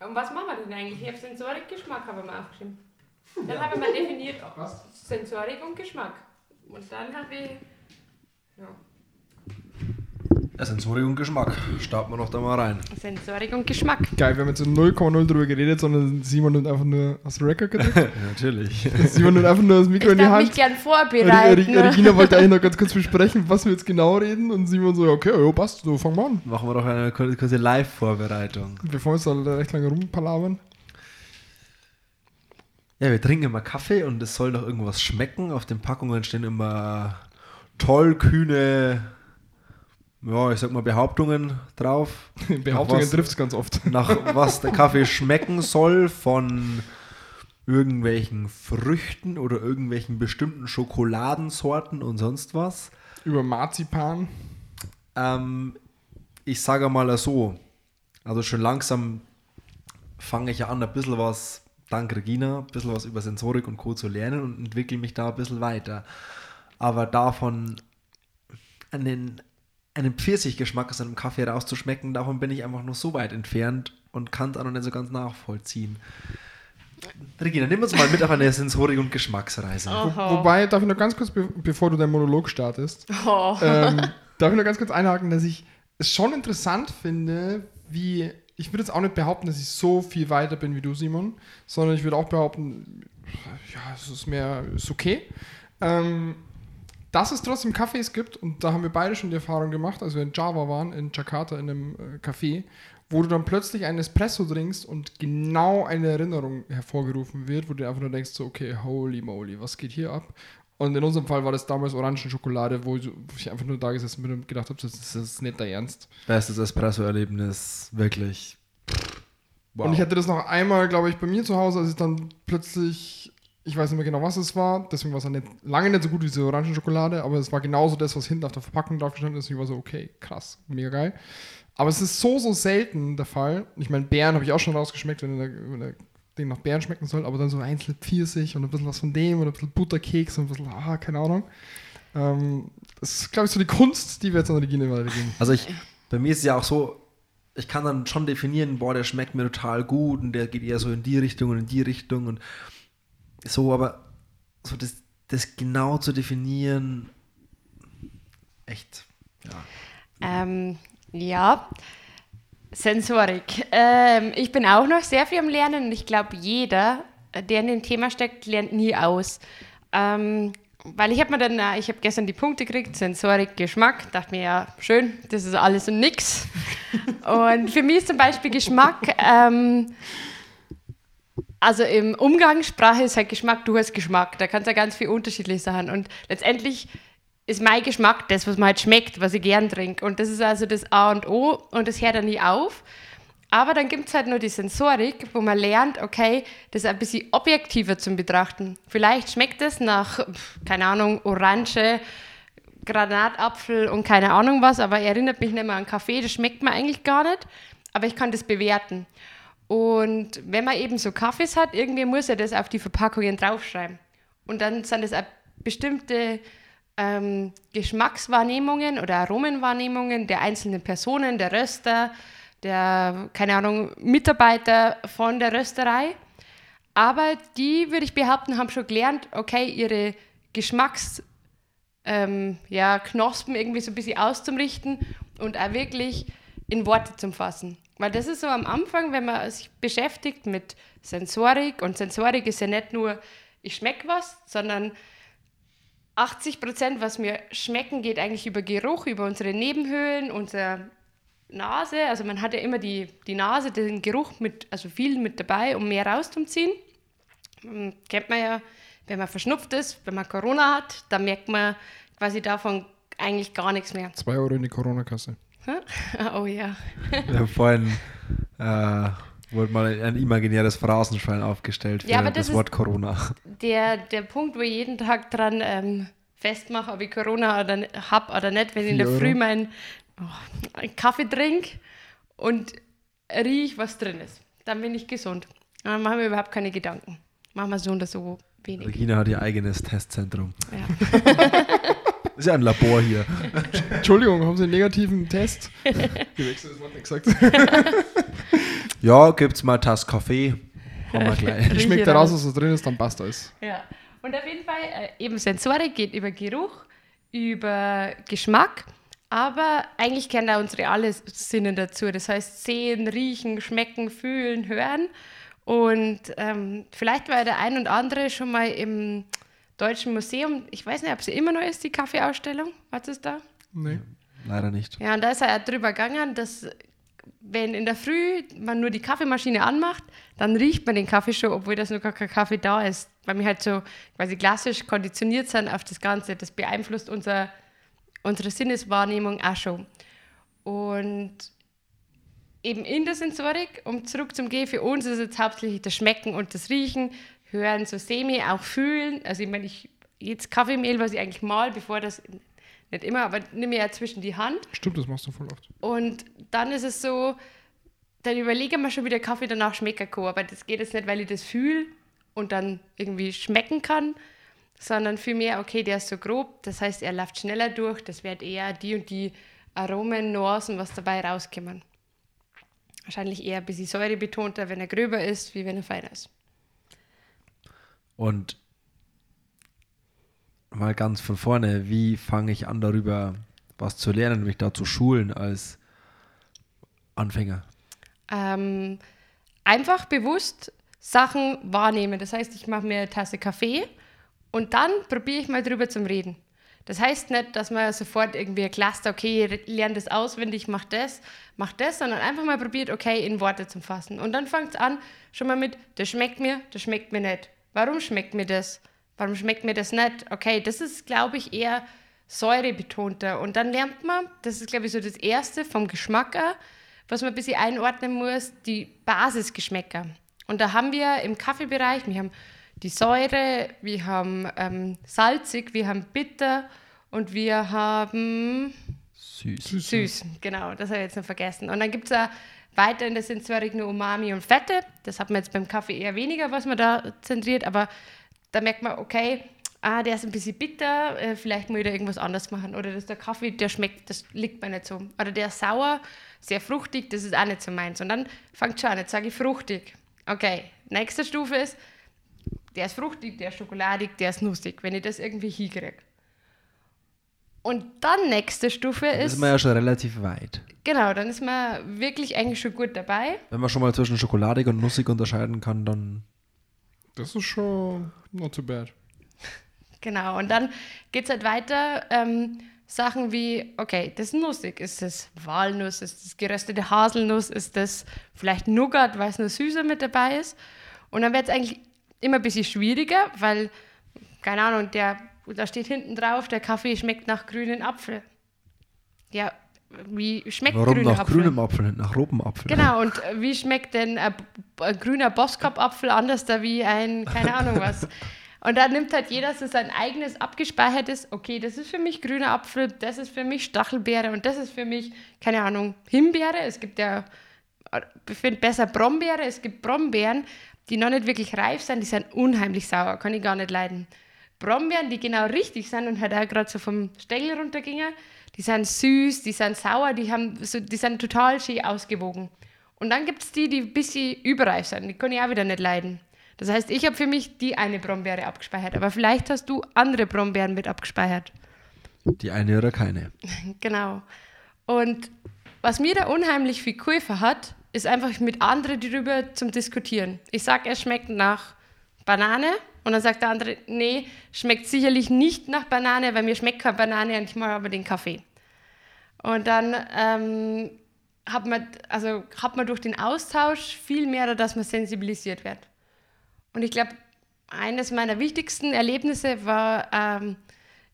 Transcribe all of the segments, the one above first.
Und was machen wir denn eigentlich? Ich habe Sensorik, Geschmack habe ich mir aufgeschrieben. Dann ja. habe ich mal definiert was? Sensorik und Geschmack. Und dann habe ich. Ja. Ja, Sensorik und Geschmack. Starten wir noch da mal rein. Sensorik und Geschmack. Geil, wir haben jetzt so 0,0 drüber geredet, sondern Simon nimmt einfach nur. Hast du Record gedrückt? Natürlich. Simon nimmt einfach nur das Mikro ich in die Hand. Ich mich gern vorbereiten. Ne? Regina wollte eigentlich noch ganz kurz besprechen, was wir jetzt genau reden. Und Simon so, okay, ja, passt, so fangen wir an. Machen wir doch eine kurze Live-Vorbereitung. Bevor wir uns da recht lange rumpalabern. Ja, wir trinken immer Kaffee und es soll doch irgendwas schmecken. Auf den Packungen stehen immer toll kühne ja, ich sag mal Behauptungen drauf. Behauptungen trifft es ganz oft. Nach was der Kaffee schmecken soll von irgendwelchen Früchten oder irgendwelchen bestimmten Schokoladensorten und sonst was. Über Marzipan. Ähm, ich sage mal so, also schon langsam fange ich ja an, ein bisschen was, dank Regina, ein bisschen was über Sensorik und Co. zu lernen und entwickle mich da ein bisschen weiter. Aber davon einen einen Pfirsichgeschmack aus einem Kaffee rauszuschmecken, davon bin ich einfach noch so weit entfernt und kann es auch noch nicht so ganz nachvollziehen. Regina, nimm uns mal mit auf eine Sensorik- und Geschmacksreise. Wo, wobei, darf ich noch ganz kurz, be bevor du deinen Monolog startest, oh. ähm, darf ich noch ganz kurz einhaken, dass ich es schon interessant finde, wie, ich würde jetzt auch nicht behaupten, dass ich so viel weiter bin wie du, Simon, sondern ich würde auch behaupten, ja, es ist mehr, ist okay. Ähm, dass es trotzdem Cafés gibt, und da haben wir beide schon die Erfahrung gemacht, als wir in Java waren, in Jakarta, in einem äh, Café, wo du dann plötzlich einen Espresso trinkst und genau eine Erinnerung hervorgerufen wird, wo du einfach nur denkst, so, okay, holy moly, was geht hier ab? Und in unserem Fall war das damals Orangenschokolade, wo ich einfach nur da gesessen bin und gedacht habe, das, das ist nicht der Ernst. Bestes Espresso-Erlebnis, wirklich. Wow. Und ich hatte das noch einmal, glaube ich, bei mir zu Hause, als ich dann plötzlich ich weiß nicht mehr genau, was es war. Deswegen war es nicht, lange nicht so gut wie diese Orangenschokolade, aber es war genauso das, was hinten auf der Verpackung drauf gestanden ist. Ich war so, okay, krass, mega geil. Aber es ist so, so selten der Fall. Ich meine, Beeren habe ich auch schon rausgeschmeckt, wenn der, wenn der Ding nach Beeren schmecken soll, aber dann so einzelne Pfirsich und ein bisschen was von dem und ein bisschen Butterkeks und ein bisschen, ah, keine Ahnung. Ähm, das ist, glaube ich, so die Kunst, die wir jetzt an Regine weitergeben. Also ich, bei mir ist es ja auch so, ich kann dann schon definieren, boah, der schmeckt mir total gut und der geht eher so in die Richtung und in die Richtung und so, aber so das, das genau zu definieren, echt, ja. Ähm, ja, Sensorik. Ähm, ich bin auch noch sehr viel am Lernen und ich glaube, jeder, der in dem Thema steckt, lernt nie aus. Ähm, weil ich habe mir dann, äh, ich habe gestern die Punkte gekriegt, Sensorik, Geschmack, dachte mir, ja, schön, das ist alles und nix. und für mich ist zum Beispiel Geschmack, ähm, also im Umgangssprache ist halt Geschmack, du hast Geschmack. Da kannst du ja ganz viel unterschiedlich sein. Und letztendlich ist mein Geschmack das, was mir halt schmeckt, was ich gern trinke. Und das ist also das A und O und das hört dann nie auf. Aber dann gibt es halt nur die Sensorik, wo man lernt, okay, das ein bisschen objektiver zum Betrachten. Vielleicht schmeckt es nach, keine Ahnung, Orange, Granatapfel und keine Ahnung was, aber erinnert mich nicht mehr an Kaffee, das schmeckt mir eigentlich gar nicht. Aber ich kann das bewerten. Und wenn man eben so Kaffees hat, irgendwie muss er das auf die Verpackungen draufschreiben. Und dann sind es bestimmte ähm, Geschmackswahrnehmungen oder Aromenwahrnehmungen der einzelnen Personen, der Röster, der, keine Ahnung, Mitarbeiter von der Rösterei. Aber die, würde ich behaupten, haben schon gelernt, okay, ihre Geschmacksknospen ähm, ja, irgendwie so ein bisschen auszurichten und auch wirklich in Worte zu fassen. Weil das ist so am Anfang, wenn man sich beschäftigt mit Sensorik und Sensorik ist ja nicht nur, ich schmecke was, sondern 80 Prozent, was wir schmecken, geht eigentlich über Geruch, über unsere Nebenhöhlen, unsere Nase. Also man hat ja immer die, die Nase, den Geruch mit, also viel mit dabei, um mehr rauszuziehen. Hm, kennt man ja, wenn man verschnupft ist, wenn man Corona hat, dann merkt man quasi davon eigentlich gar nichts mehr. Zwei Euro in die Corona-Kasse. Oh ja. Vorhin äh, wurde mal ein imaginäres Phrasenschwein aufgestellt für ja, das, das Wort Corona. Der, der Punkt, wo ich jeden Tag dran ähm, festmache, ob ich Corona habe oder nicht, wenn ich in der Früh meinen oh, Kaffee trinke und rieche, was drin ist. Dann bin ich gesund. Dann machen wir überhaupt keine Gedanken. Machen wir so oder so wenig. Regina hat ihr eigenes Testzentrum. Ja. Das ist ja ein Labor hier. Entschuldigung, haben Sie einen negativen Test? Gewechseltes Wort nicht gesagt. Ja, gibt's mal Tasse Kaffee. Haben wir gleich. Ich schmeckt da raus, was da drin ist, dann passt alles. Ja. Und auf jeden Fall, äh, eben Sensorik geht über Geruch, über Geschmack, aber eigentlich kennen da unsere alle Sinne dazu. Das heißt, sehen, riechen, schmecken, fühlen, hören. Und ähm, vielleicht war der ein und andere schon mal im Deutschen Museum. Ich weiß nicht, ob sie immer noch ist, die Kaffeeausstellung. Was ist da? Nee. Leider nicht. Ja, und da ist er drüber gegangen, dass wenn in der Früh man nur die Kaffeemaschine anmacht, dann riecht man den Kaffee schon, obwohl das noch gar kein Kaffee da ist. Weil wir halt so quasi klassisch konditioniert sind auf das Ganze. Das beeinflusst unser, unsere Sinneswahrnehmung auch schon. Und eben in der Sensorik, um zurück zum Gehen, für uns ist jetzt hauptsächlich das Schmecken und das Riechen, Hören, so semi, auch fühlen. Also ich meine, ich jetzt Kaffeemehl, was ich eigentlich mal, bevor das nicht immer, aber nehme ich ja zwischen die Hand. Stimmt, das machst du voll oft. Und dann ist es so, dann überlege ich mir schon, wie der Kaffee danach schmecken kann. Aber das geht jetzt nicht, weil ich das fühle und dann irgendwie schmecken kann, sondern vielmehr, okay, der ist so grob, das heißt, er läuft schneller durch, das wird eher die und die Aromen, Nuancen, was dabei rauskommen. Wahrscheinlich eher ein bisschen säurebetonter, wenn er gröber ist, wie wenn er feiner ist. Und mal ganz von vorne, wie fange ich an, darüber was zu lernen, mich da zu schulen als Anfänger? Ähm, einfach bewusst Sachen wahrnehmen. Das heißt, ich mache mir eine Tasse Kaffee und dann probiere ich mal drüber zum Reden. Das heißt nicht, dass man sofort irgendwie ein Cluster, okay, lerne das auswendig, mach das, mach das, sondern einfach mal probiert, okay, in Worte zu fassen. Und dann fängt es an, schon mal mit, das schmeckt mir, das schmeckt mir nicht. Warum schmeckt mir das? Warum schmeckt mir das nicht? Okay, das ist, glaube ich, eher säurebetonter. Und dann lernt man, das ist, glaube ich, so das Erste vom Geschmack, auch, was man ein bisschen einordnen muss, die Basisgeschmäcker. Und da haben wir im Kaffeebereich, wir haben die Säure, wir haben ähm, salzig, wir haben bitter und wir haben Süß. Süß. süß. Genau, das habe ich jetzt noch vergessen. Und dann gibt es auch weiter in der Sensorik nur Umami und Fette. Das hat man jetzt beim Kaffee eher weniger, was man da zentriert, aber da merkt man, okay, ah, der ist ein bisschen bitter, äh, vielleicht muss ich da irgendwas anders machen. Oder dass der Kaffee, der schmeckt, das liegt mir nicht so. Oder der ist sauer, sehr fruchtig, das ist auch nicht so meins. Und dann fängt schon an, jetzt sage ich fruchtig. Okay, nächste Stufe ist, der ist fruchtig, der ist schokoladig, der ist nussig, wenn ich das irgendwie hinkriege. Und dann nächste Stufe Da ist, ist man ja schon relativ weit. genau, dann ist man wirklich eigentlich schon gut dabei. Wenn man schon mal zwischen schokoladig und nussig unterscheiden kann, dann Das ist schon not too bad. Genau, und dann geht es halt weiter. Ähm, Sachen wie, okay, das ist nussig. Ist das Walnuss? Ist das geröstete Haselnuss? Ist das vielleicht Nougat, weil es nur süßer mit dabei ist? Und dann wird es eigentlich immer ein bisschen schwieriger, weil, keine Ahnung, der, da steht hinten drauf, der Kaffee schmeckt nach grünen Apfel. Ja, wie schmeckt warum grüner nach Apfel? grünem Apfel, nicht nach rotem Apfel? Genau, und äh, wie schmeckt denn ein, ein grüner Boskop-Apfel anders da wie ein, keine Ahnung was? Und da nimmt halt jeder so sein eigenes abgespeichertes, okay, das ist für mich grüner Apfel, das ist für mich Stachelbeere und das ist für mich, keine Ahnung, Himbeere. Es gibt ja, ich finde besser Brombeere, es gibt Brombeeren, die noch nicht wirklich reif sind, die sind unheimlich sauer, kann ich gar nicht leiden. Brombeeren, die genau richtig sind und halt auch gerade so vom Stängel runtergingen, die sind süß, die sind sauer, die, haben so, die sind total schön ausgewogen. Und dann gibt es die, die ein bisschen überreif sind, die kann ich auch wieder nicht leiden. Das heißt, ich habe für mich die eine Brombeere abgespeichert, aber vielleicht hast du andere Brombeeren mit abgespeichert. Die eine oder keine. Genau. Und was mir da unheimlich viel geholfen hat, ist einfach mit anderen darüber zum Diskutieren. Ich sage, es schmeckt nach Banane und dann sagt der andere, nee, schmeckt sicherlich nicht nach Banane, weil mir schmeckt keine Banane und ich mache aber den Kaffee. Und dann ähm, hat, man, also, hat man durch den Austausch viel mehr, dass man sensibilisiert wird. Und ich glaube, eines meiner wichtigsten Erlebnisse war, ähm,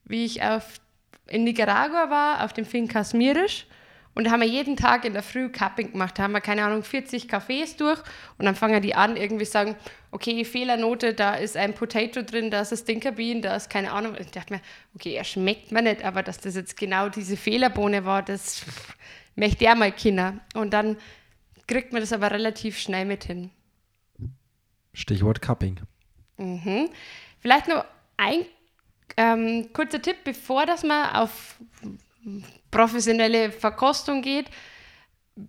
wie ich auf, in Nicaragua war, auf dem Fincas Mirisch. Und da haben wir jeden Tag in der Früh Cupping gemacht. Da haben wir, keine Ahnung, 40 Cafés durch. Und dann fangen die an, irgendwie sagen, okay, Fehlernote, da ist ein Potato drin, da ist ein Stinker Bean, da ist keine Ahnung. Ich dachte mir, okay, er schmeckt mir nicht, aber dass das jetzt genau diese Fehlerbohne war, das möchte er mal Kinder. Und dann kriegt man das aber relativ schnell mit hin. Stichwort Cupping. Mhm. Vielleicht noch ein ähm, kurzer Tipp, bevor das mal auf professionelle Verkostung geht,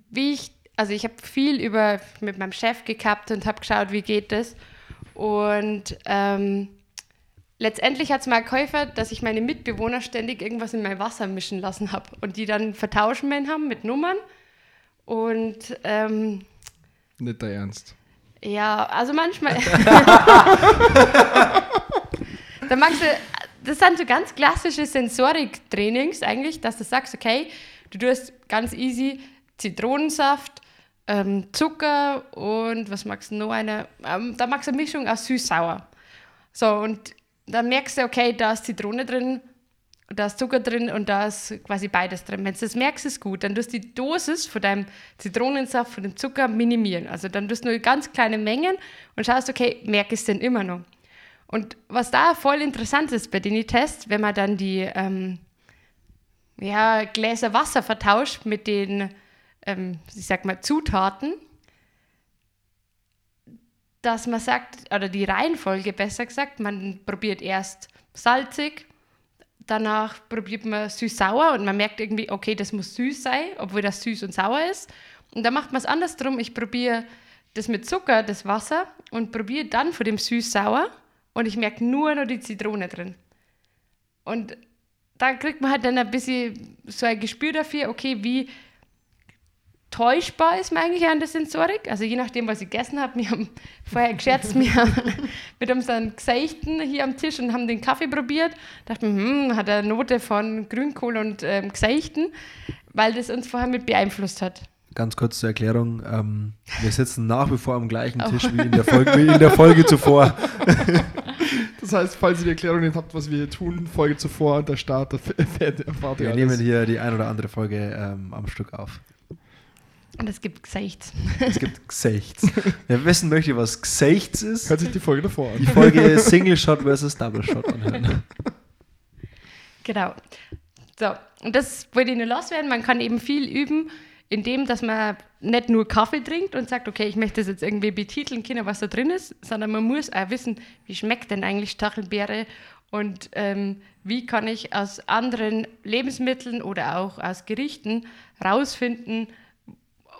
wie ich Also ich habe viel über mit meinem Chef gekappt und habe geschaut, wie geht das. Und ähm, letztendlich hat es mal geholfen, dass ich meine Mitbewohner ständig irgendwas in mein Wasser mischen lassen habe und die dann vertauschen haben mit Nummern. Und ähm, nicht der Ernst. Ja, also manchmal. da magst du, das sind so ganz klassische Sensorik-Trainings eigentlich, dass du sagst, okay, du tust ganz easy Zitronensaft, ähm, Zucker und was magst du noch eine? Ähm, da magst du eine Mischung aus süß-sauer. So, und dann merkst du, okay, da ist Zitrone drin, da ist Zucker drin und da ist quasi beides drin. Wenn du das merkst, ist gut. Dann tust du die Dosis von deinem Zitronensaft, von dem Zucker minimieren. Also dann tust du nur ganz kleine Mengen und schaust, okay, merke ich es denn immer noch? Und was da voll interessant ist bei den Tests, wenn man dann die ähm, ja, Gläser Wasser vertauscht mit den, ähm, ich sag mal, Zutaten, dass man sagt, oder die Reihenfolge besser gesagt, man probiert erst salzig, danach probiert man süß-sauer und man merkt irgendwie, okay, das muss süß sein, obwohl das süß und sauer ist. Und dann macht man es andersrum. Ich probiere das mit Zucker, das Wasser, und probiere dann von dem süß-sauer und ich merke nur noch die Zitrone drin. Und da kriegt man halt dann ein bisschen so ein Gespür dafür, okay, wie täuschbar ist man eigentlich an der Sensorik. Also je nachdem, was ich gegessen habe. Wir haben vorher gescherzt, wir mit unseren Gesichten hier am Tisch und haben den Kaffee probiert. Dachten, hm, hat eine Note von Grünkohl und ähm, Gesichten, weil das uns vorher mit beeinflusst hat. Ganz kurz zur Erklärung. Ähm, wir sitzen nach wie vor am gleichen oh. Tisch oh. wie, in Folge, wie in der Folge zuvor. Das heißt, falls ihr die Erklärung nicht habt, was wir hier tun, Folge zuvor, der Start, erfahrt ihr Wir nehmen hier die ein oder andere Folge ähm, am Stück auf. Und es gibt Gesichts. Es gibt Gesichts. Wer wissen möchte, was Gesichts ist, hört sich die Folge davor an. Die Folge Single Shot versus Double Shot anhören. Genau. So, und das wollte ich nur loswerden. Man kann eben viel üben, indem dass man nicht nur Kaffee trinkt und sagt, okay, ich möchte das jetzt irgendwie betiteln können, was da drin ist, sondern man muss auch wissen, wie schmeckt denn eigentlich Stachelbeere und ähm, wie kann ich aus anderen Lebensmitteln oder auch aus Gerichten rausfinden,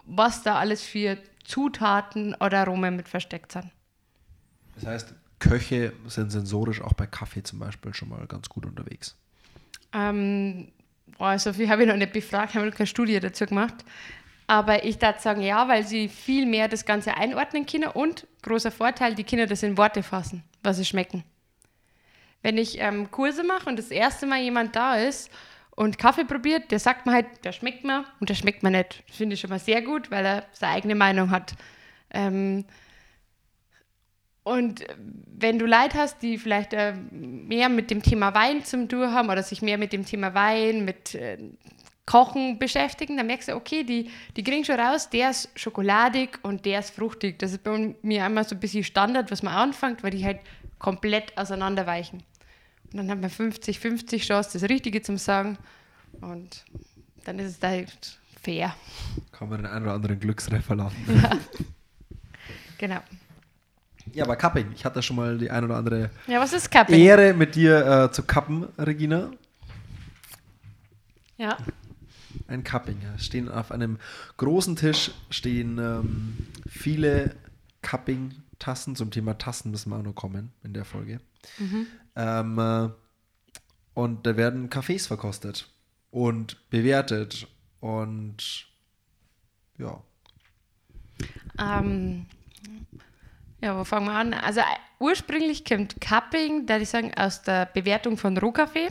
was da alles für Zutaten oder Aromen mit versteckt sind. Das heißt, Köche sind sensorisch auch bei Kaffee zum Beispiel schon mal ganz gut unterwegs. Ähm, oh, so viel habe ich noch nicht befragt, habe keine Studie dazu gemacht. Aber ich darf sagen, ja, weil sie viel mehr das Ganze einordnen können und großer Vorteil, die Kinder das in Worte fassen, was sie schmecken. Wenn ich ähm, Kurse mache und das erste Mal jemand da ist und Kaffee probiert, der sagt mir halt, der schmeckt mir und der schmeckt mir nicht. Das finde ich schon mal sehr gut, weil er seine eigene Meinung hat. Ähm, und wenn du Leute hast, die vielleicht äh, mehr mit dem Thema Wein zum tun haben oder sich mehr mit dem Thema Wein, mit äh, Kochen beschäftigen, dann merkst du, okay, die, die kriegen schon raus, der ist schokoladig und der ist fruchtig. Das ist bei mir immer so ein bisschen Standard, was man anfängt, weil die halt komplett auseinanderweichen. Und dann hat man 50-50 Chance, das Richtige zu sagen. Und dann ist es da halt fair. Kann man den einen oder anderen Glücksreffer lassen. Ja. genau. Ja, aber Cupping. Ich hatte schon mal die ein oder andere ja, was ist Cupping? Ehre, mit dir äh, zu kappen, Regina. Ja. Ein Cupping. Stehen auf einem großen Tisch stehen ähm, viele Cupping-Tassen. Zum Thema Tassen müssen wir auch noch kommen in der Folge. Mhm. Ähm, äh, und da werden Kaffees verkostet und bewertet und ja. Ähm, ja, wo fangen wir an? Also ursprünglich kommt Cupping, da ich sagen, aus der Bewertung von Rohkaffee.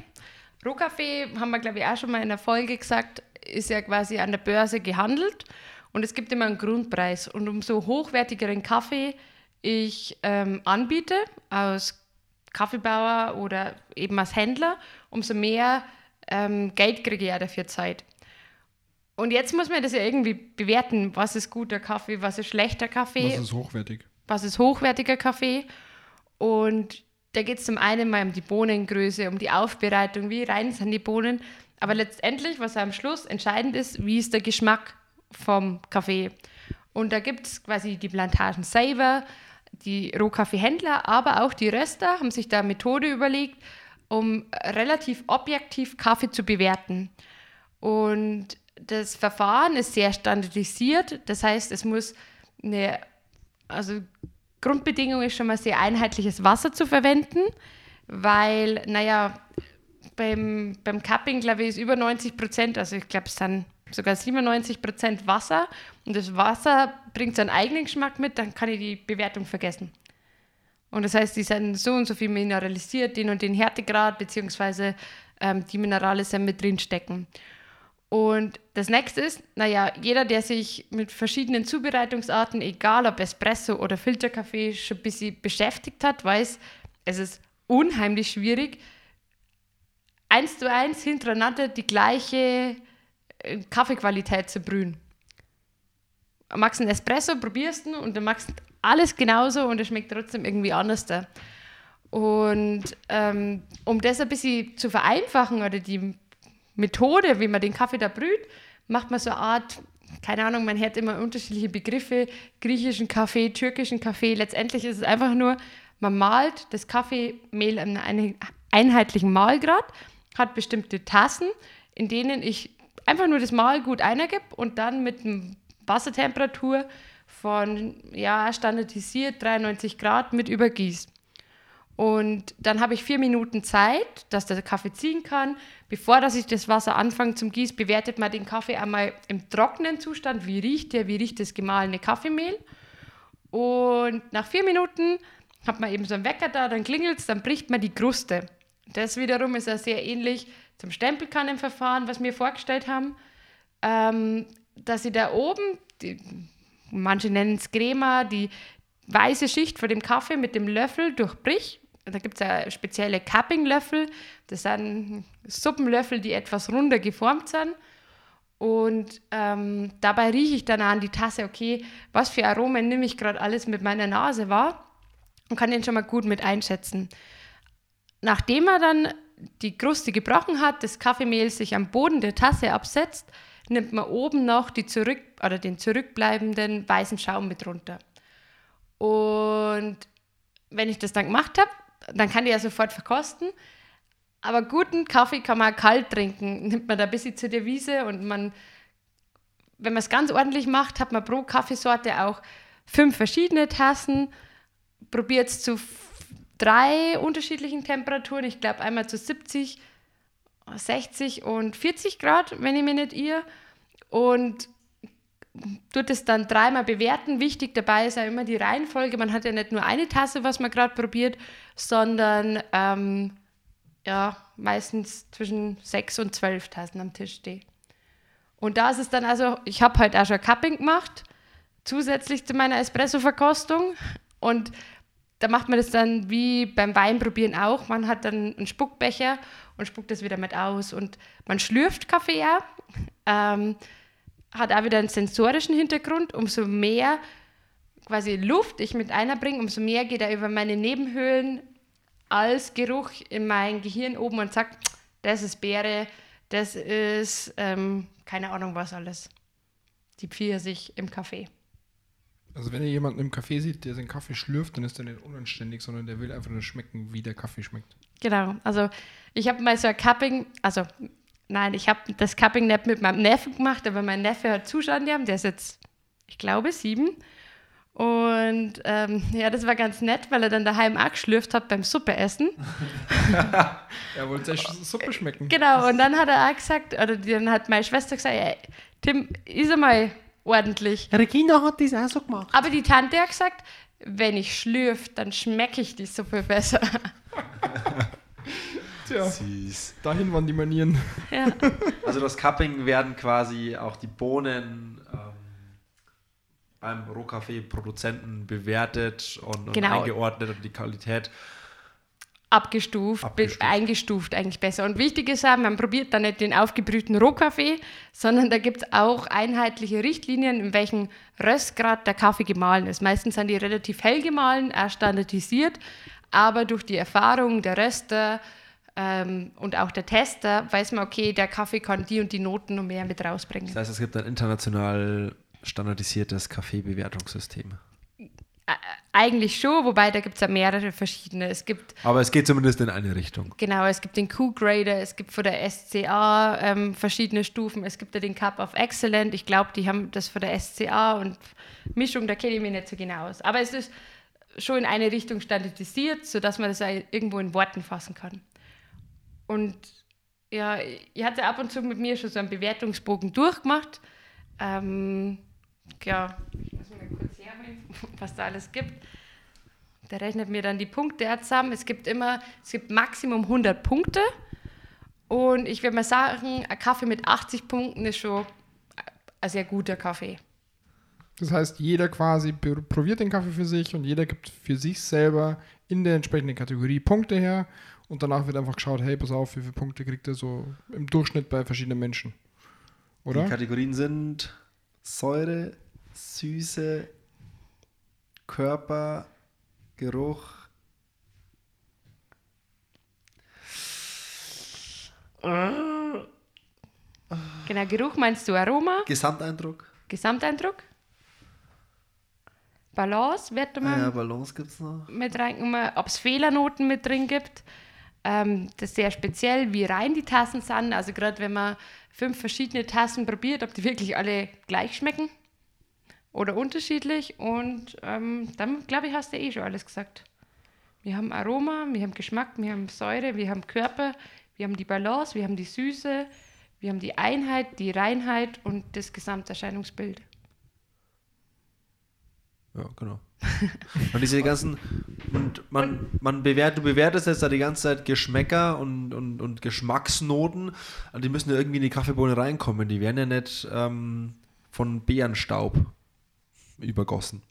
Rohkaffee, haben wir glaube ich auch schon mal in der Folge gesagt, ist ja quasi an der Börse gehandelt und es gibt immer einen Grundpreis. Und umso hochwertigeren Kaffee ich ähm, anbiete aus Kaffeebauer oder eben als Händler, umso mehr ähm, Geld kriege ich ja dafür Zeit. Und jetzt muss man das ja irgendwie bewerten, was ist guter Kaffee, was ist schlechter Kaffee. Was ist hochwertig? Was ist hochwertiger Kaffee. Und da geht es zum einen mal um die Bohnengröße, um die Aufbereitung, wie rein sind die Bohnen. Aber letztendlich, was am Schluss entscheidend ist, wie ist der Geschmack vom Kaffee. Und da gibt es quasi die Plantagen selber, die Rohkaffeehändler, aber auch die Röster haben sich da eine Methode überlegt, um relativ objektiv Kaffee zu bewerten. Und das Verfahren ist sehr standardisiert. Das heißt, es muss eine, also Grundbedingung ist schon mal sehr einheitliches Wasser zu verwenden, weil, naja, beim, beim Cupping, glaube ich, ist über 90 Prozent, also ich glaube, es sind sogar 97 Prozent Wasser und das Wasser bringt seinen eigenen Geschmack mit, dann kann ich die Bewertung vergessen. Und das heißt, die sind so und so viel mineralisiert, den und den Härtegrad, beziehungsweise ähm, die Minerale sind mit drin stecken. Und das nächste ist, naja, jeder, der sich mit verschiedenen Zubereitungsarten, egal ob Espresso oder Filterkaffee, schon ein bisschen beschäftigt hat, weiß, es ist unheimlich schwierig, eins zu eins hintereinander die gleiche äh, Kaffeequalität zu brühen. Magst einen Espresso, probierst ihn und du alles genauso und es schmeckt trotzdem irgendwie anders. Da. Und ähm, um das ein bisschen zu vereinfachen oder die Methode, wie man den Kaffee da brüht, macht man so eine Art, keine Ahnung, man hat immer unterschiedliche Begriffe, griechischen Kaffee, türkischen Kaffee. Letztendlich ist es einfach nur, man malt das Kaffeemehl an einem einheitlichen Mahlgrad, hat bestimmte Tassen, in denen ich einfach nur das Mahl gut eingebe und dann mit einer Wassertemperatur von ja, standardisiert 93 Grad mit übergieße. Und dann habe ich vier Minuten Zeit, dass der Kaffee ziehen kann. Bevor dass ich das Wasser anfange zum Gießen, bewertet man den Kaffee einmal im trockenen Zustand. Wie riecht der? Wie riecht das gemahlene Kaffeemehl? Und nach vier Minuten hat man eben so einen Wecker da, dann klingelt es, dann bricht man die Kruste. Das wiederum ist ja sehr ähnlich zum Stempelkannenverfahren, was wir vorgestellt haben, ähm, dass ich da oben, die, manche nennen es Crema, die weiße Schicht vor dem Kaffee mit dem Löffel durchbricht da gibt es ja spezielle Cupping-Löffel. Das sind Suppenlöffel, die etwas runder geformt sind. Und ähm, dabei rieche ich dann an die Tasse, okay, was für Aromen nehme ich gerade alles mit meiner Nase wahr und kann den schon mal gut mit einschätzen. Nachdem er dann die Kruste gebrochen hat, das Kaffeemehl sich am Boden der Tasse absetzt, nimmt man oben noch die zurück, oder den zurückbleibenden weißen Schaum mit runter. Und wenn ich das dann gemacht habe, dann kann ich ja sofort verkosten. Aber guten Kaffee kann man kalt trinken. Nimmt man da ein bisschen zu der Wiese und man, wenn man es ganz ordentlich macht, hat man pro Kaffeesorte auch fünf verschiedene Tassen. Probiert es zu drei unterschiedlichen Temperaturen. Ich glaube einmal zu 70, 60 und 40 Grad, wenn ich mich nicht irre. Und tut es dann dreimal bewerten. Wichtig dabei ist ja immer die Reihenfolge. Man hat ja nicht nur eine Tasse, was man gerade probiert, sondern ähm, ja, meistens zwischen sechs und zwölf Tassen am Tisch stehen. Und da ist es dann also, ich habe heute auch schon Cupping gemacht, zusätzlich zu meiner Espresso-Verkostung. Und da macht man das dann wie beim Weinprobieren auch. Man hat dann einen Spuckbecher und spuckt das wieder mit aus. Und man schlürft Kaffee ja. Ähm, hat auch wieder einen sensorischen Hintergrund. Umso mehr quasi Luft ich mit einbringe, umso mehr geht er über meine Nebenhöhlen als Geruch in mein Gehirn oben und sagt, das ist Beere, das ist ähm, keine Ahnung was alles. Die Pfirsich im Kaffee. Also wenn ihr jemanden im Kaffee sieht, der seinen Kaffee schlürft, dann ist er nicht unanständig, sondern der will einfach nur schmecken, wie der Kaffee schmeckt. Genau, also ich habe mal so ein Cupping, also Nein, ich habe das Cupping nicht mit meinem Neffen gemacht, aber mein Neffe hat gehabt, der ist jetzt, ich glaube, sieben. Und ähm, ja, das war ganz nett, weil er dann daheim auch geschlürft hat beim Suppeessen. er wollte Suppe schmecken. Genau, und dann hat er auch gesagt, oder dann hat meine Schwester gesagt, ey, Tim, ist einmal ordentlich. Regina hat das auch so gemacht. Aber die Tante hat gesagt, wenn ich schlürfe, dann schmecke ich die Suppe besser. Tja, Süß. dahin waren die Manieren. Ja. Also das Cupping werden quasi auch die Bohnen ähm, beim Rohkaffee-Produzenten bewertet und, genau. eingeordnet und die Qualität abgestuft, abgestuft. eingestuft eigentlich besser. Und wichtig ist auch, man probiert da nicht den aufgebrühten Rohkaffee, sondern da gibt es auch einheitliche Richtlinien, in welchem Röstgrad der Kaffee gemahlen ist. Meistens sind die relativ hell gemahlen, auch standardisiert, aber durch die Erfahrung der Röster, ähm, und auch der Tester weiß man, okay, der Kaffee kann die und die Noten und mehr mit rausbringen. Das heißt, es gibt ein international standardisiertes Kaffeebewertungssystem. Eigentlich schon, wobei da gibt es ja mehrere verschiedene. Es gibt Aber es geht zumindest in eine Richtung. Genau, es gibt den Q-Grader, es gibt von der SCA ähm, verschiedene Stufen, es gibt ja den Cup of Excellent. Ich glaube, die haben das von der SCA und Mischung, da kenne ich mich nicht so genau aus. Aber es ist schon in eine Richtung standardisiert, sodass man das irgendwo in Worten fassen kann. Und ja, ich hatte ab und zu mit mir schon so einen Bewertungsbogen durchgemacht. Ähm, ja, ich muss mal kurz herholen, was da alles gibt. Der rechnet mir dann die Punkte zusammen. Es gibt immer, es gibt Maximum 100 Punkte. Und ich würde mal sagen, ein Kaffee mit 80 Punkten ist schon ein sehr guter Kaffee. Das heißt, jeder quasi probiert den Kaffee für sich und jeder gibt für sich selber in der entsprechenden Kategorie Punkte her und danach wird einfach geschaut, hey, pass auf, wie viele Punkte kriegt er so im Durchschnitt bei verschiedenen Menschen. Oder? Die Kategorien sind Säure, Süße, Körper, Geruch. Genau, Geruch meinst du Aroma? Gesamteindruck. Gesamteindruck? Balance wird man ah ja, Balance gibt es noch. mit reingenommen, ob es Fehlernoten mit drin gibt. Ähm, das ist sehr speziell, wie rein die Tassen sind. Also gerade wenn man fünf verschiedene Tassen probiert, ob die wirklich alle gleich schmecken oder unterschiedlich. Und ähm, dann, glaube ich, hast du eh schon alles gesagt. Wir haben Aroma, wir haben Geschmack, wir haben Säure, wir haben Körper, wir haben die Balance, wir haben die Süße, wir haben die Einheit, die Reinheit und das Gesamterscheinungsbild. Ja, genau. und diese ganzen, und man, man bewertet, du bewertest jetzt da die ganze Zeit Geschmäcker und, und, und Geschmacksnoten, die müssen ja irgendwie in die Kaffeebohne reinkommen. Die werden ja nicht ähm, von Beerenstaub übergossen.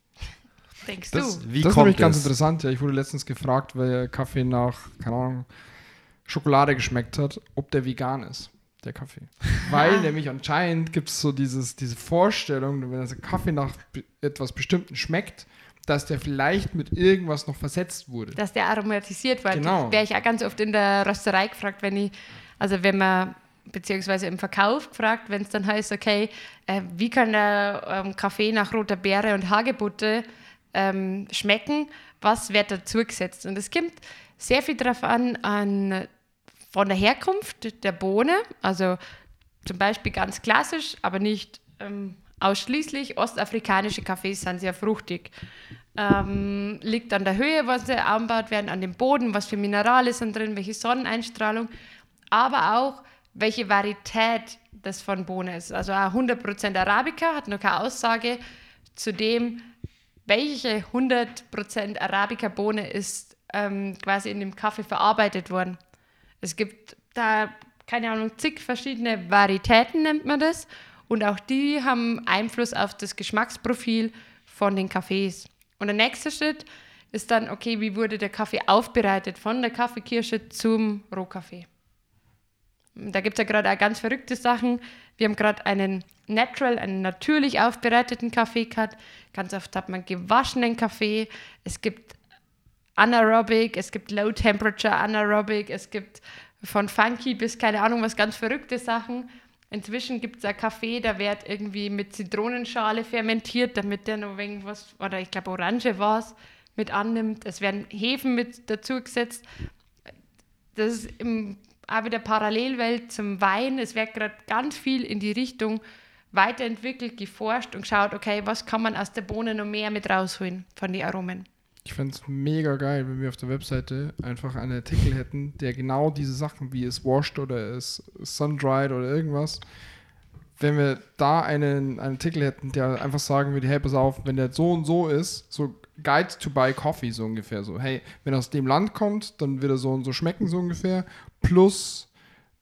Denkst das, du? Wie das ist nämlich ganz interessant. Ja, ich wurde letztens gefragt, weil Kaffee nach, keine Ahnung, Schokolade geschmeckt hat, ob der vegan ist der Kaffee. Weil nämlich anscheinend gibt es so dieses, diese Vorstellung, wenn der Kaffee nach etwas Bestimmten schmeckt, dass der vielleicht mit irgendwas noch versetzt wurde. Dass der aromatisiert wird. Genau. Wäre ich auch ganz oft in der Rösterei gefragt, wenn ich, also wenn man, beziehungsweise im Verkauf gefragt, wenn es dann heißt, okay, äh, wie kann der ähm, Kaffee nach roter Beere und Hagebutte ähm, schmecken, was wird dazu gesetzt? Und es kommt sehr viel darauf an, an von der Herkunft der Bohne, also zum Beispiel ganz klassisch, aber nicht ähm, ausschließlich. Ostafrikanische Kaffees sind sehr fruchtig. Ähm, liegt an der Höhe, was sie anbaut werden, an dem Boden, was für Minerale sind drin, welche Sonneneinstrahlung, aber auch welche Varietät das von Bohne ist. Also 100% Arabica hat noch keine Aussage zu dem, welche 100% Arabica-Bohne ist ähm, quasi in dem Kaffee verarbeitet worden. Es gibt da, keine Ahnung, zig verschiedene Varietäten nennt man das. Und auch die haben Einfluss auf das Geschmacksprofil von den Kaffees. Und der nächste Schritt ist dann, okay, wie wurde der Kaffee aufbereitet von der Kaffeekirsche zum Rohkaffee? Da gibt es ja gerade auch ganz verrückte Sachen. Wir haben gerade einen natural, einen natürlich aufbereiteten Kaffee gehabt. Ganz oft hat man gewaschenen Kaffee. Es gibt Anaerobic, es gibt Low Temperature Anaerobic, es gibt von Funky bis keine Ahnung was ganz verrückte Sachen. Inzwischen gibt es einen Kaffee, der wird irgendwie mit Zitronenschale fermentiert, damit der noch irgendwas, oder ich glaube Orange war es, mit annimmt. Es werden Hefen mit dazu gesetzt. Das ist im, auch wieder Parallelwelt zum Wein. Es wird gerade ganz viel in die Richtung weiterentwickelt, geforscht und geschaut, okay, was kann man aus der Bohne noch mehr mit rausholen von den Aromen. Ich fände es mega geil, wenn wir auf der Webseite einfach einen Artikel hätten, der genau diese Sachen, wie es washed oder es sun-dried oder irgendwas, wenn wir da einen, einen Artikel hätten, der einfach sagen würde, hey, pass auf, wenn der so und so ist, so Guide to buy Coffee so ungefähr, so, hey, wenn er aus dem Land kommt, dann wird er so und so schmecken so ungefähr, plus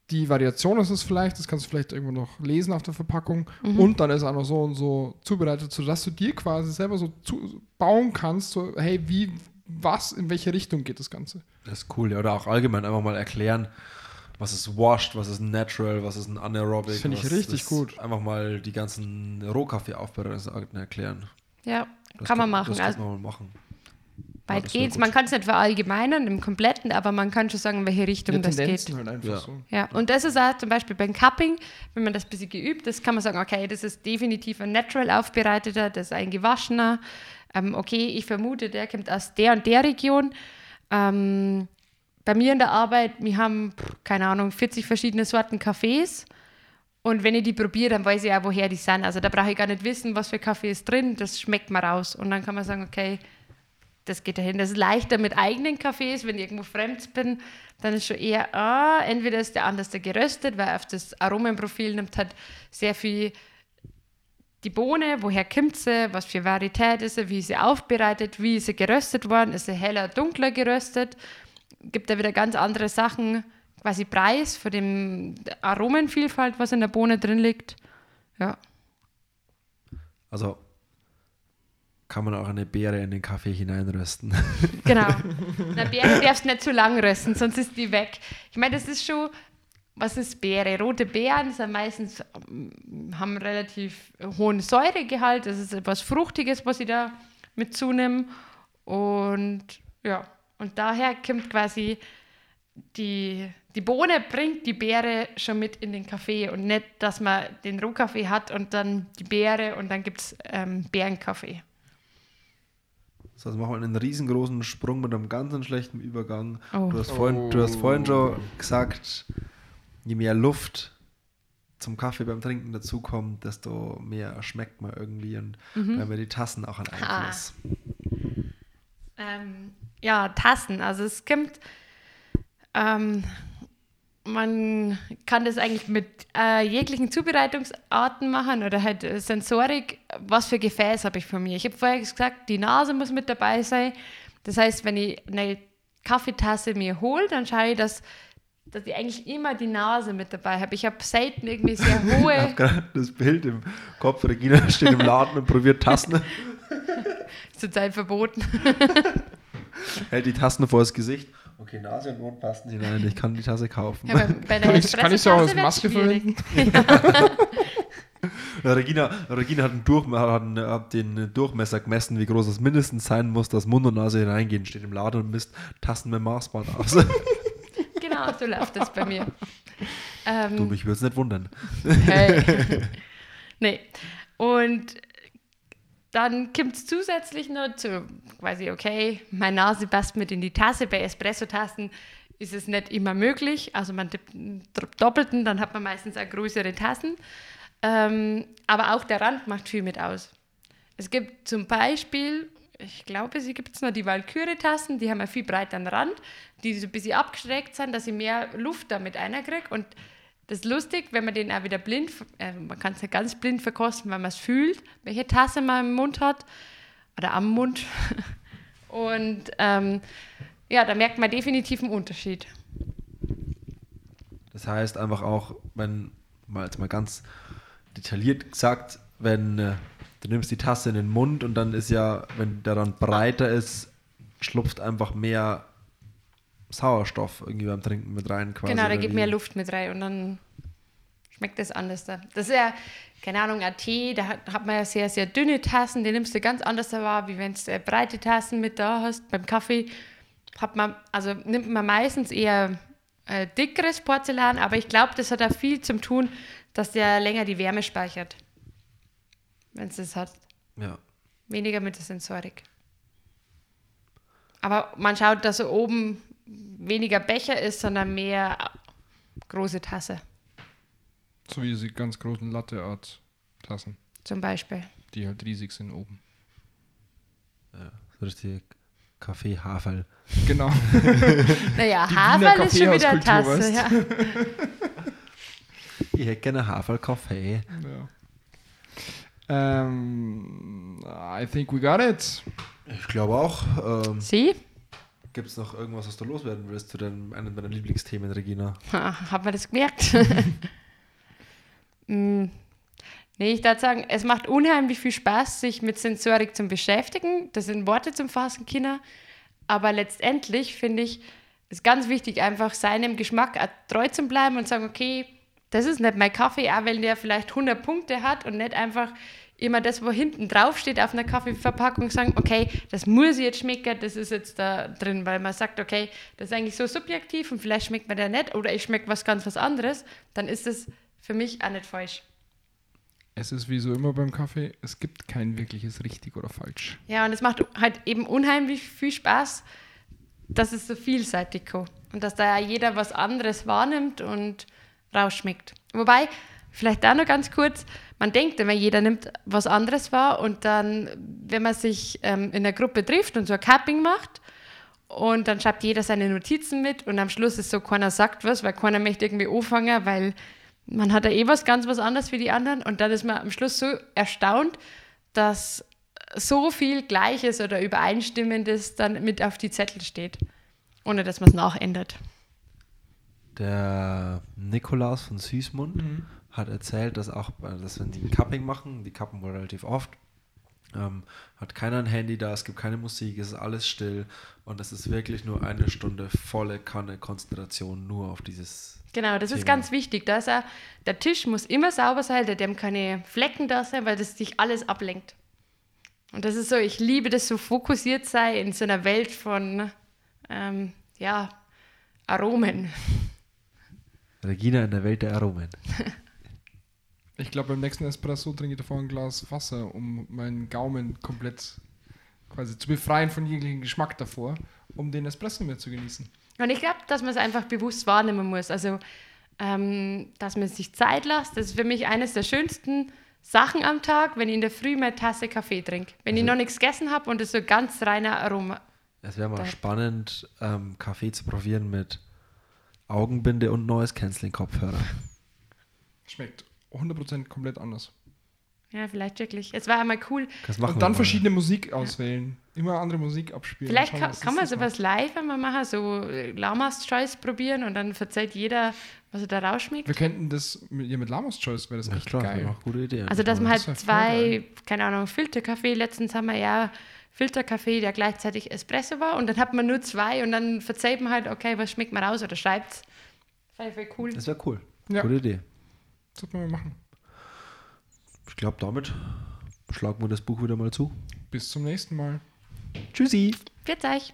die Variation ist es vielleicht, das kannst du vielleicht irgendwo noch lesen auf der Verpackung mhm. und dann ist auch noch so und so zubereitet, sodass du dir quasi selber so zu, bauen kannst, so hey, wie, was, in welche Richtung geht das Ganze. Das ist cool, ja, oder auch allgemein einfach mal erklären, was ist washed, was ist natural, was ist ein anaerobic. Das finde ich richtig gut. Einfach mal die ganzen Rohkaffee-Aufbereitungsarten erklären. Ja, das kann man machen. Das also, kann man mal machen. Weit ja, geht's. Man kann es nicht verallgemeinern im Kompletten, aber man kann schon sagen, in welche Richtung ja, das geht. Halt einfach ja. So. ja, und das ist auch zum Beispiel beim Cupping, wenn man das ein bisschen geübt, das kann man sagen, okay, das ist definitiv ein natural aufbereiteter, das ist ein gewaschener. ähm, okay, ich vermute, der kommt aus der und der Region. Ähm, bei mir in der Arbeit, wir haben, keine Ahnung, 40 verschiedene Sorten Kaffees. Und wenn ich die probiere, dann weiß ich auch, woher die sind. Also da brauche ich gar nicht wissen, was für Kaffee ist drin. Das schmeckt mir raus. Und dann kann man sagen, okay, das geht dahin. Das ist leichter mit eigenen Kaffees. Wenn ich irgendwo fremd bin, dann ist schon eher, ah, entweder ist der anders geröstet, weil auf das Aromenprofil nimmt halt sehr viel die Bohne, woher kommt sie, was für Varietät ist sie, wie ist sie aufbereitet, wie ist sie geröstet worden, ist sie heller, dunkler geröstet, gibt da wieder ganz andere Sachen, quasi Preis für die Aromenvielfalt, was in der Bohne drin liegt. Ja. Also kann man auch eine Beere in den Kaffee hineinrösten. Genau. Eine Beere darfst du nicht zu lang rösten, sonst ist die weg. Ich meine, das ist schon, was ist Beere? Rote Beeren sind meistens, ähm, haben relativ hohen Säuregehalt. Das ist etwas Fruchtiges, was ich da mit zunehme. Und ja, und daher kommt quasi die, die Bohne bringt die Beere schon mit in den Kaffee und nicht, dass man den Rohkaffee hat und dann die Beere und dann gibt es ähm, Beerenkaffee. So, also machen wir einen riesengroßen Sprung mit einem ganz schlechten Übergang. Oh. Du, hast vorhin, du hast vorhin schon gesagt, je mehr Luft zum Kaffee beim Trinken dazukommt, desto mehr schmeckt man irgendwie und mhm. wenn wir die Tassen auch an Einfluss. Ähm, ja, Tassen. Also es gibt, ähm, man kann das eigentlich mit äh, jeglichen Zubereitungsarten machen oder halt äh, Sensorik. Was für Gefäß habe ich von mir? Ich habe vorher gesagt, die Nase muss mit dabei sein. Das heißt, wenn ich eine Kaffeetasse mir hole, dann schaue ich, dass, dass ich eigentlich immer die Nase mit dabei habe. Ich habe selten irgendwie sehr hohe. ich habe gerade das Bild im Kopf. Regina steht im Laden und probiert Tassen. Zurzeit verboten. Hält die Tassen vor das Gesicht. Okay, Nase und Mund passen sie rein. Ich kann die Tasse kaufen. Ja, bei, kann ich es auch als Maske verwenden? Ja. Regina, Regina hat, einen hat, einen, hat, den Durchmesser gemessen, wie groß es mindestens sein muss, dass Mund und Nase hineingehen. Steht im Laden und misst Tasten mit Maßband aus. genau, so läuft das bei mir. Ähm, du, mich würde es nicht wundern. Hey. nee. Und dann kommt es zusätzlich noch zu quasi, okay, meine Nase passt mit in die Tasse. Bei Espresso-Tassen ist es nicht immer möglich. Also man tippt doppelten, dann hat man meistens auch größere Tassen. Ähm, aber auch der Rand macht viel mit aus. Es gibt zum Beispiel, ich glaube, sie gibt es noch die Valkyrie-Tassen, die haben einen viel breiteren Rand, die so ein bisschen abgestreckt sind, dass ich mehr Luft damit einkriege. Und das ist lustig, wenn man den auch wieder blind, äh, man kann es nicht ganz blind verkosten, weil man es fühlt, welche Tasse man im Mund hat oder am Mund. Und ähm, ja, da merkt man definitiv einen Unterschied. Das heißt einfach auch, wenn, mal jetzt mal ganz detailliert gesagt, wenn äh, du nimmst die Tasse in den Mund und dann ist ja, wenn der dann breiter ist, schlupft einfach mehr Sauerstoff irgendwie beim Trinken mit rein. Quasi genau, da geht mehr Luft mit rein und dann schmeckt das anders da. Das ist ja, keine Ahnung, ein Tee, da hat, hat man ja sehr, sehr dünne Tassen, die nimmst du ganz anders da wahr, wie wenn du breite Tassen mit da hast. Beim Kaffee hat man, also nimmt man meistens eher äh, dickeres Porzellan, aber ich glaube, das hat auch viel zum tun, dass der länger die Wärme speichert. Wenn es das hat. Ja. Weniger mit der Sensorik. Aber man schaut, dass er oben weniger Becher ist, sondern mehr große Tasse. So wie diese ganz großen Latte-Art-Tassen. Zum Beispiel. Die halt riesig sind oben. Ja, so richtig Kaffee-Haferl. Genau. naja, Haferl ist schon wieder Tasse, ja. ich hätte gerne Haferl-Kaffee. Ja. Um, ähm, I think we got it. Ich glaube auch. Ähm, Sie? Gibt es noch irgendwas, was du loswerden willst zu deinem, einem deiner Lieblingsthemen, Regina? Ha, hat man das gemerkt? mm. Nee, ich würde sagen, es macht unheimlich viel Spaß, sich mit Sensorik zu beschäftigen. Das sind Worte zum Fassen, Kinder. Aber letztendlich finde ich es ganz wichtig, einfach seinem Geschmack treu zu bleiben und sagen, okay, das ist nicht mein Kaffee, auch wenn der vielleicht 100 Punkte hat und nicht einfach immer das, wo hinten drauf steht auf einer Kaffeeverpackung, sagen, okay, das muss jetzt schmecken, das ist jetzt da drin, weil man sagt, okay, das ist eigentlich so subjektiv und vielleicht schmeckt mir der nicht oder ich schmecke was ganz was anderes, dann ist das für mich auch nicht falsch. Es ist wie so immer beim Kaffee, es gibt kein wirkliches richtig oder falsch. Ja, und es macht halt eben unheimlich viel Spaß, dass es so vielseitig ist und dass da ja jeder was anderes wahrnimmt und rausschmeckt. Wobei, vielleicht da noch ganz kurz, man denkt immer, jeder nimmt was anderes wahr und dann, wenn man sich ähm, in der Gruppe trifft und so ein Cupping macht und dann schreibt jeder seine Notizen mit und am Schluss ist so, keiner sagt was, weil keiner möchte irgendwie anfangen, weil man hat ja eh was ganz was anderes wie die anderen und dann ist man am Schluss so erstaunt, dass so viel Gleiches oder Übereinstimmendes dann mit auf die Zettel steht, ohne dass man es nachändert. Der Nikolaus von Süßmund mhm. Hat erzählt, dass auch, dass wenn die ein Cupping machen, die kappen wohl relativ oft, ähm, hat keiner ein Handy da, es gibt keine Musik, es ist alles still und es ist wirklich nur eine Stunde volle Kanne Konzentration nur auf dieses Genau, das Thema. ist ganz wichtig. Da ist auch, der Tisch muss immer sauber sein, da dürfen keine Flecken da sein, weil das sich alles ablenkt. Und das ist so, ich liebe das so fokussiert sei in so einer Welt von ähm, ja, Aromen. Regina in der Welt der Aromen. ich glaube, beim nächsten Espresso trinke ich davor ein Glas Wasser, um meinen Gaumen komplett quasi zu befreien von jeglichem Geschmack davor, um den Espresso mehr zu genießen. Und ich glaube, dass man es einfach bewusst wahrnehmen muss. Also, ähm, dass man sich Zeit lässt. Das ist für mich eines der schönsten Sachen am Tag, wenn ich in der Früh meine Tasse Kaffee trinke. Wenn also, ich noch nichts gegessen habe und es so ganz reiner Aroma. Es wäre mal da. spannend, ähm, Kaffee zu probieren mit Augenbinde und neues Canceling-Kopfhörer. Schmeckt 100% komplett anders. Ja, vielleicht wirklich. Es war einmal cool. Und dann verschiedene Musik auswählen. Ja. Immer andere Musik abspielen. Vielleicht kann, kann man sowas live einmal machen, so äh, Lamas Choice probieren und dann verzeiht jeder, was er da rausschmeckt. Wir könnten das mit, ja, mit Lamas Choice, wäre das ja, echt klar, geil. Auch gute Idee. Also, dass man halt zwei, keine Ahnung, Filterkaffee, letztens haben wir ja Filterkaffee, der gleichzeitig Espresso war und dann hat man nur zwei und dann verzeiht man halt, okay, was schmeckt man raus oder schreibt es. Das wäre cool. Das wäre cool. Ja. Gute Idee. Sollten wir mal machen. Ich glaube, damit schlagen wir das Buch wieder mal zu. Bis zum nächsten Mal. Tschüssi. Bis euch.